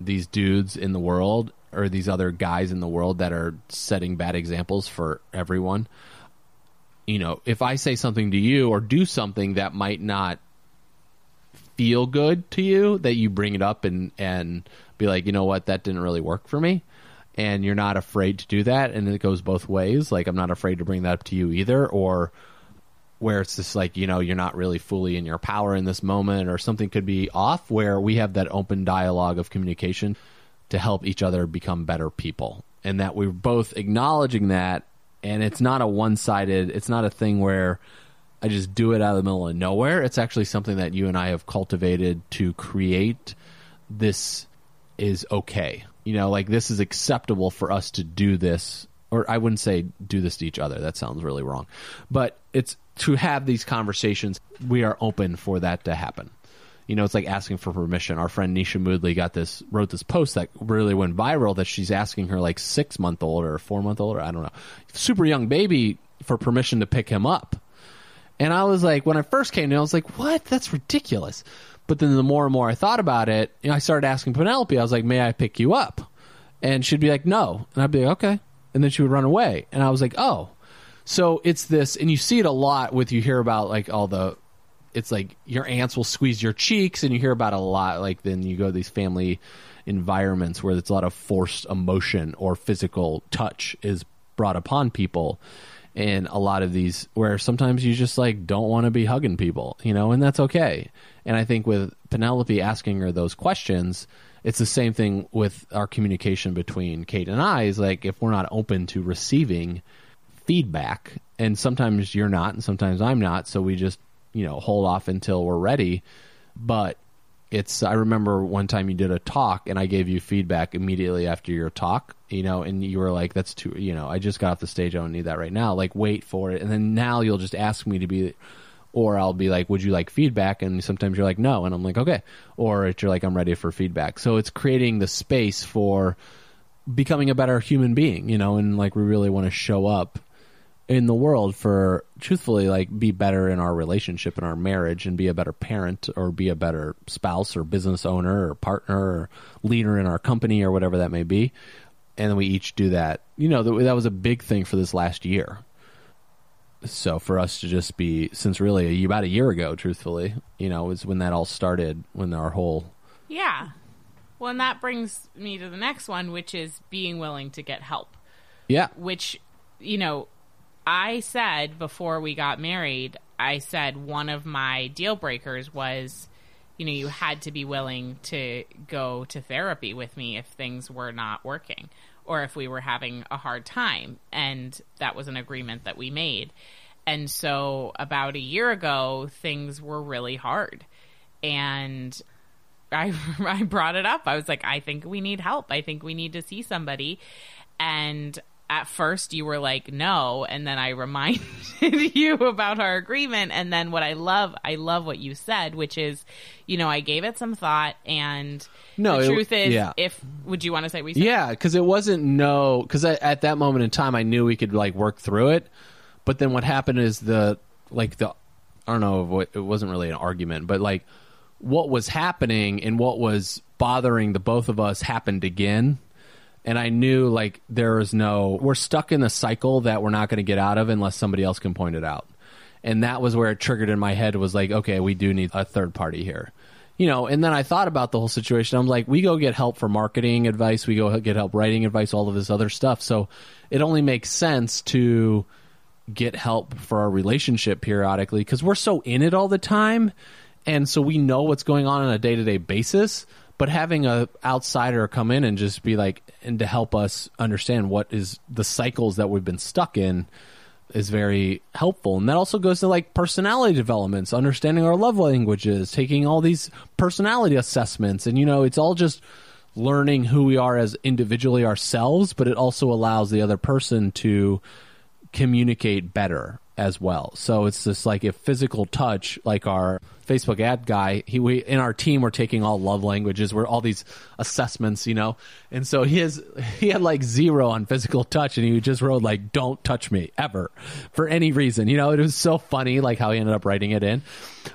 these dudes in the world or these other guys in the world that are setting bad examples for everyone. You know, if I say something to you or do something that might not feel good to you, that you bring it up and and be like, you know what, that didn't really work for me. And you're not afraid to do that, and it goes both ways. Like I'm not afraid to bring that up to you either, or where it's just like you know you're not really fully in your power in this moment or something could be off where we have that open dialogue of communication to help each other become better people and that we're both acknowledging that and it's not a one-sided it's not a thing where i just do it out of the middle of nowhere it's actually something that you and i have cultivated to create this is okay you know like this is acceptable for us to do this or I wouldn't say do this to each other. That sounds really wrong. But it's to have these conversations. We are open for that to happen. You know, it's like asking for permission. Our friend Nisha Moodley got this, wrote this post that really went viral that she's asking her like six month old or four month old, or I don't know, super young baby for permission to pick him up. And I was like, when I first came to, I was like, what? That's ridiculous. But then the more and more I thought about it, you know, I started asking Penelope. I was like, may I pick you up? And she'd be like, no. And I'd be like, okay and then she would run away. And I was like, oh. So it's this, and you see it a lot with you hear about like all the, it's like your aunts will squeeze your cheeks, and you hear about it a lot. Like then you go to these family environments where there's a lot of forced emotion or physical touch is brought upon people. And a lot of these where sometimes you just like don't want to be hugging people, you know, and that's okay. And I think with Penelope asking her those questions, it's the same thing with our communication between Kate and I. Is like if we're not open to receiving feedback, and sometimes you're not, and sometimes I'm not, so we just you know hold off until we're ready. But it's I remember one time you did a talk and I gave you feedback immediately after your talk, you know, and you were like, "That's too," you know, I just got off the stage. I don't need that right now. Like, wait for it, and then now you'll just ask me to be or I'll be like, "Would you like feedback?" And sometimes you're like, "No," and I'm like, "Okay," or you're like, "I'm ready for feedback." So it's creating the space for becoming a better human being, you know, and like we really want to show up in the world for truthfully like be better in our relationship and our marriage and be a better parent or be a better spouse or business owner or partner or leader in our company or whatever that may be. And then we each do that. You know that was a big thing for this last year. So for us to just be since really about a year ago truthfully you know was when that all started when our whole yeah. Well and that brings me to the next one which is being willing to get help. Yeah. Which you know i said before we got married i said one of my deal breakers was you know you had to be willing to go to therapy with me if things were not working or if we were having a hard time. And that was an agreement that we made. And so about a year ago, things were really hard. And I, I brought it up. I was like, I think we need help. I think we need to see somebody. And at first you were like no and then i reminded you about our agreement and then what i love i love what you said which is you know i gave it some thought and no the truth is yeah. if would you want to say we said? yeah because it wasn't no because at that moment in time i knew we could like work through it but then what happened is the like the i don't know what it wasn't really an argument but like what was happening and what was bothering the both of us happened again and I knew like there was no we're stuck in the cycle that we're not going to get out of unless somebody else can point it out. And that was where it triggered in my head was like, okay, we do need a third party here. You know, and then I thought about the whole situation. I'm like, we go get help for marketing advice, we go get help writing advice, all of this other stuff. So it only makes sense to get help for our relationship periodically because we're so in it all the time. And so we know what's going on on a day to day basis but having a outsider come in and just be like and to help us understand what is the cycles that we've been stuck in is very helpful. And that also goes to like personality developments understanding our love languages taking all these personality assessments. And you know it's all just learning who we are as individually ourselves but it also allows the other person to communicate better as well. So it's just like a physical touch, like our Facebook ad guy. He we in our team we're taking all love languages, we're all these assessments, you know. And so he has he had like zero on physical touch, and he just wrote like "Don't touch me ever" for any reason. You know, it was so funny, like how he ended up writing it in.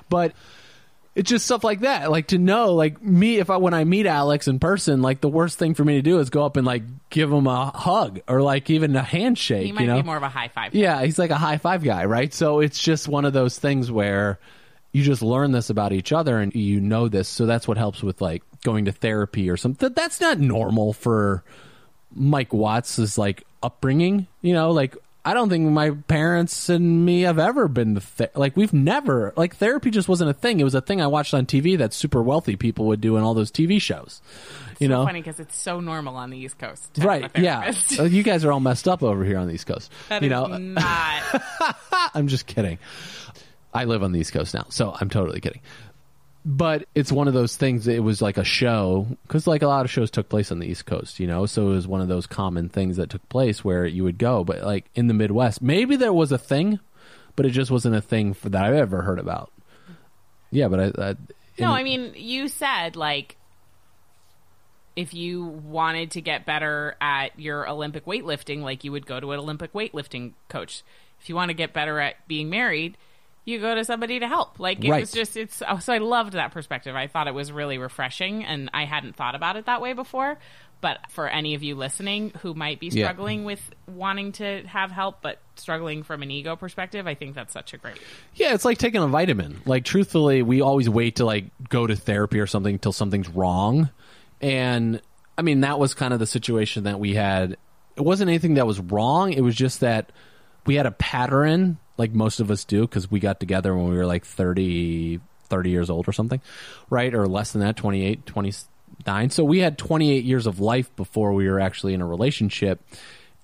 But it's just stuff like that. Like to know, like me, if I when I meet Alex in person, like the worst thing for me to do is go up and like give him a hug or like even a handshake. He might you know, be more of a high five. yeah, he's like a high five guy, right? So it's just one of those things where you just learn this about each other and you know this. So that's what helps with like going to therapy or something. That's not normal for Mike Watts' like upbringing. You know, like I don't think my parents and me have ever been to th- like we've never like therapy just wasn't a thing. It was a thing I watched on TV that super wealthy people would do in all those TV shows. You know, Funny because it's so normal on the East Coast. right? Yeah. Uh, you guys are all messed up over here on the East Coast. That you know, not. I'm just kidding. I live on the East Coast now, so I'm totally kidding. But it's one of those things. It was like a show because, like a lot of shows, took place on the East Coast, you know. So it was one of those common things that took place where you would go. But like in the Midwest, maybe there was a thing, but it just wasn't a thing for, that I've ever heard about. Yeah, but I. I No, I mean, you said like if you wanted to get better at your Olympic weightlifting, like you would go to an Olympic weightlifting coach. If you want to get better at being married, you go to somebody to help. Like it Right. was just it's oh, so I loved that perspective. I thought it was really refreshing and I hadn't thought about it that way before. But for any of you listening who might be Yeah. struggling with wanting to have help but struggling from an ego perspective, I think that's such a great Yeah, it's like taking a vitamin. Like truthfully, we always wait to like go to therapy or something until something's wrong. And I mean, that was kind of the situation that we had. It wasn't anything that was wrong. It was just that we had a pattern like most of us do because we got together when we were like 30, 30 years old or something, right? Or less than that, 28, 29. So we had 28 years of life before we were actually in a relationship.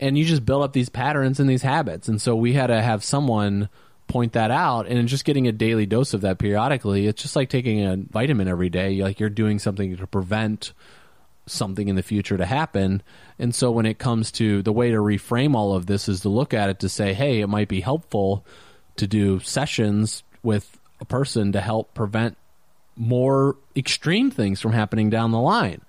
And you just build up these patterns and these habits. And so we had to have someone point that out and just getting a daily dose of that periodically. It's just like taking a vitamin every day. Like you're doing something to prevent something in the future to happen. And so when it comes to the way to reframe all of this is to look at it to say, hey, it might be helpful to do sessions with a person to help prevent more extreme things from happening down the line.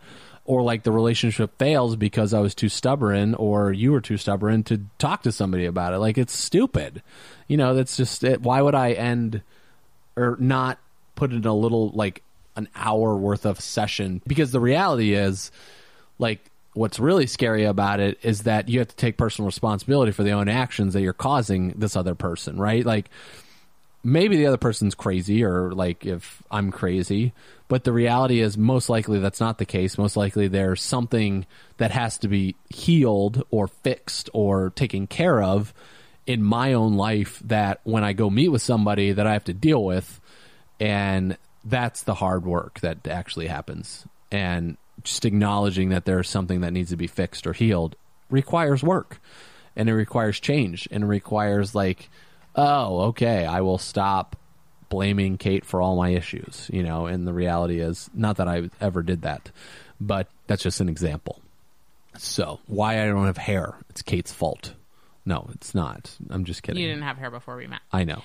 Or like the relationship fails because I was too stubborn or you were too stubborn to talk to somebody about it. Like it's stupid. You know, that's just it. Why would I end or not put in a little like an hour worth of session because the reality is like what's really scary about it is that you have to take personal responsibility for the own actions that you're causing this other person right like maybe the other person's crazy or like if I'm crazy, but the reality is most likely that's not the case. Most likely there's something that has to be healed or fixed or taken care of in my own life that when I go meet with somebody that I have to deal with and that's the hard work that actually happens. And just acknowledging that there's something that needs to be fixed or healed requires work. And it requires change. And it requires like oh okay i will stop blaming kate for all my issues you know? And the reality is not that i ever did that but that's just an example. So why i don't have hair it's kate's fault. No it's not. I'm just kidding. You didn't have hair before we met. i know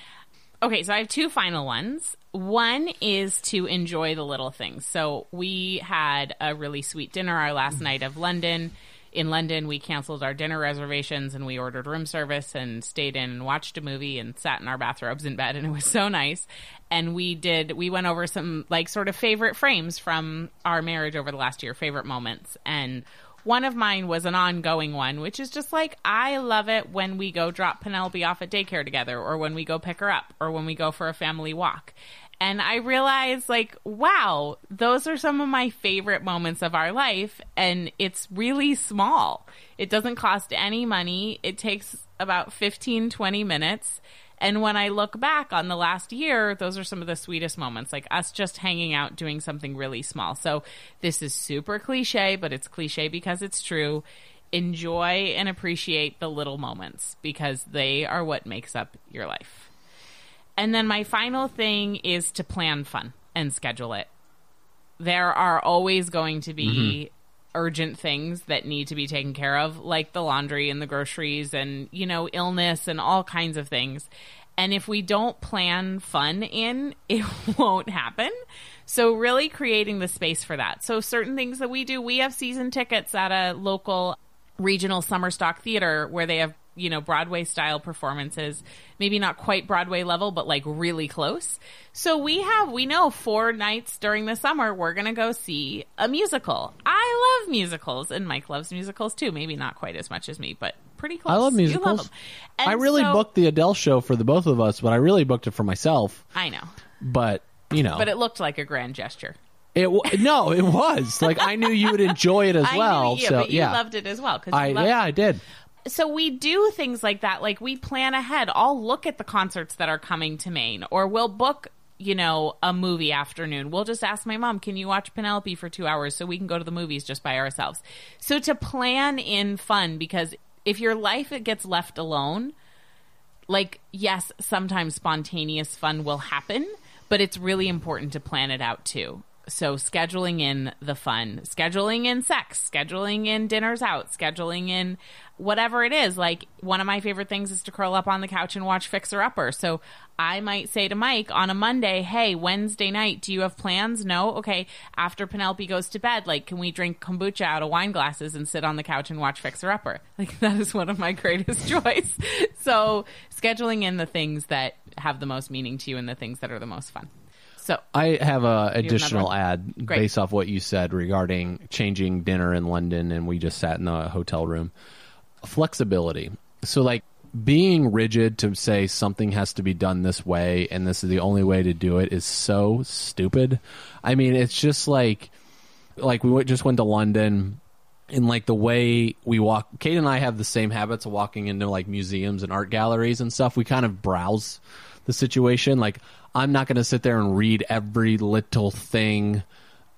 Okay, so I have two final ones. One is to enjoy the little things. So we had a really sweet dinner our last night of London. In London, we canceled our dinner reservations and we ordered room service and stayed in and watched a movie and sat in our bathrobes in bed and it was so nice. And we did we went over some like sort of favorite frames from our marriage over the last year, favorite moments. And one of mine was an ongoing one, which is just like, I love it when we go drop Penelope off at daycare together, or when we go pick her up, or when we go for a family walk. And I realized, like, wow, those are some of my favorite moments of our life. And it's really small. It doesn't cost any money. It takes about 15, 20 minutes. And when I look back on the last year, those are some of the sweetest moments, like us just hanging out doing something really small. So this is super cliche, but it's cliche because it's true. Enjoy and appreciate the little moments because they are what makes up your life. And then my final thing is to plan fun and schedule it. There are always going to be mm-hmm. Urgent things that need to be taken care of, like the laundry and the groceries and, you know, illness and all kinds of things. And if we don't plan fun in, it won't happen. So, really creating the space for that. So, certain things that we do, we have season tickets at a local regional summer stock theater where they have you know, Broadway style performances. Maybe not quite Broadway level, but like really close. So we have, we know four nights during the summer, we're going to go see a musical. I love musicals and Mike loves musicals too. Maybe not quite as much as me, but pretty close. I love musicals. And I really so- booked the Adele show for the both of us, but I really booked it for myself. I know, But you know, but it looked like a grand gesture. it w- no, it was like I knew you would enjoy it as I well. knew, yeah, so but you yeah, loved it as well. I yeah, I did. So we do things like that. Like we plan ahead. I'll look at the concerts that are coming to Maine, or we'll book, you know, a movie afternoon. We'll just ask my mom, "Can you watch Penelope for two hours so we can go to the movies just by ourselves?" So to plan in fun, because if your life it gets left alone, like yes, sometimes spontaneous fun will happen, but it's really important to plan it out too. So scheduling in the fun, scheduling in sex, scheduling in dinners out, scheduling in whatever it is. Like one of my favorite things is to curl up on the couch and watch Fixer Upper. So I might say to Mike on a Monday, "Hey, Wednesday night, do you have plans?" No. Okay. After Penelope goes to bed, like, can we drink kombucha out of wine glasses and sit on the couch and watch Fixer Upper? Like that is one of my greatest joys. So scheduling in the things that have the most meaning to you and the things that are the most fun. So I have a additional ad Great. based off what you said regarding changing dinner in London, and we just sat in the hotel room. Flexibility. So, like being rigid to say something has to be done this way, and this is the only way to do it, is so stupid. I mean, it's just like, like we just went to London. And like the way we walk, Kate and I have the same habits of walking into like museums and art galleries and stuff. We kind of browse the situation. Like, I'm not going to sit there and read every little thing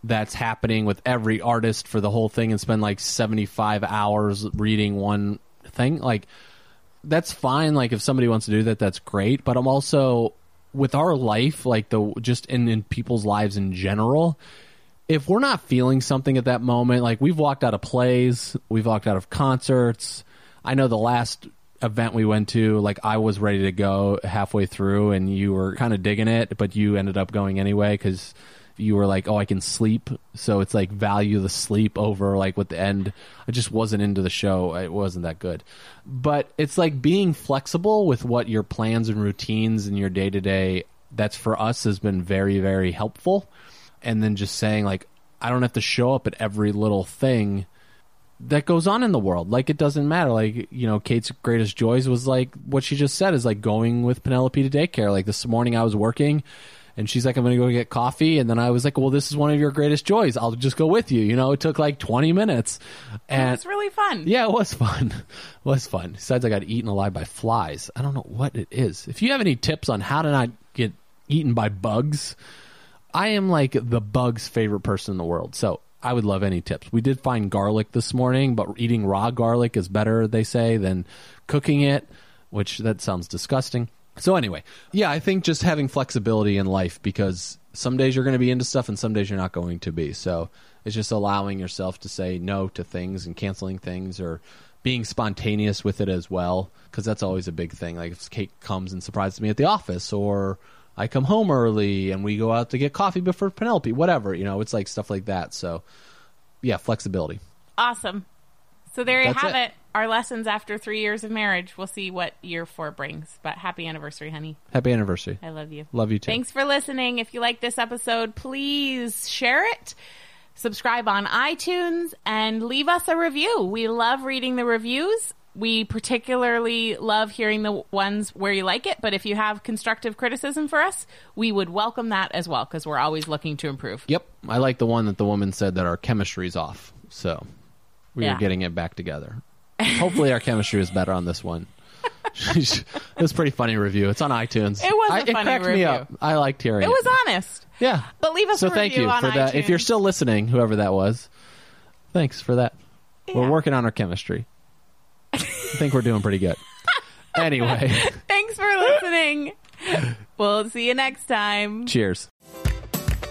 that's happening with every artist for the whole thing and spend like 75 hours reading one thing. Like, that's fine. Like, if somebody wants to do that, that's great. But I'm also, with our life, like the just in, in people's lives in general, if we're not feeling something at that moment, like we've walked out of plays, we've walked out of concerts. I know the last event we went to, like I was ready to go halfway through, and you were kind of digging it, but you ended up going anyway because you were like, "Oh, I can sleep." So it's like value the sleep over like with the end. I just wasn't into the show; it wasn't that good. But it's like being flexible with what your plans and routines and your day to day. That's for us has been very very helpful and then just saying like I don't have to show up at every little thing that goes on in the world. Like it doesn't matter. Like you know, Kate's greatest joys was like what she just said is like going with Penelope to daycare. Like this morning I was working. And she's like, I'm going to go get coffee. And then I was like, well, this is one of your greatest joys. I'll just go with you. You know, it took like 20 minutes. And it's really fun. yeah, it was fun. it was fun. Besides, I got eaten alive by flies. I don't know what it is. If you have any tips on how to not get eaten by bugs, I am like the bug's favorite person in the world. So I would love any tips. We did find garlic this morning, but eating raw garlic is better, they say, than cooking it, which that sounds disgusting. So anyway, yeah, I think just having flexibility in life because some days you're going to be into stuff and some days you're not going to be. So it's just allowing yourself to say no to things and canceling things or being spontaneous with it as well because that's always a big thing. Like if Kate comes and surprises me at the office or I come home early and we go out to get coffee before Penelope, whatever, you know, it's like stuff like that. So yeah, flexibility. Awesome. So there you That's have it. it. Our lessons after three years of marriage. We'll see what year four brings. But happy anniversary, honey. Happy anniversary. I love you. Love you too. Thanks for listening. If you like this episode, please share it, subscribe on iTunes, and leave us a review. We love reading the reviews. We particularly love hearing the ones where you like it, but if you have constructive criticism for us, we would welcome that as well because we're always looking to improve. Yep. I like the one that the woman said that our chemistry's off. So we Yeah. are getting it back together. Hopefully our chemistry is better on this one. it was a pretty funny review. It's on iTunes. It was a I- funny review. it cracked me up. I liked hearing it. It was honest. Yeah. But leave us so a thank review you on for that. If you're still listening, whoever that was, thanks for that. We're working on our chemistry. I think we're doing pretty good. Anyway, Thanks for listening. we'll see you next time. cheers.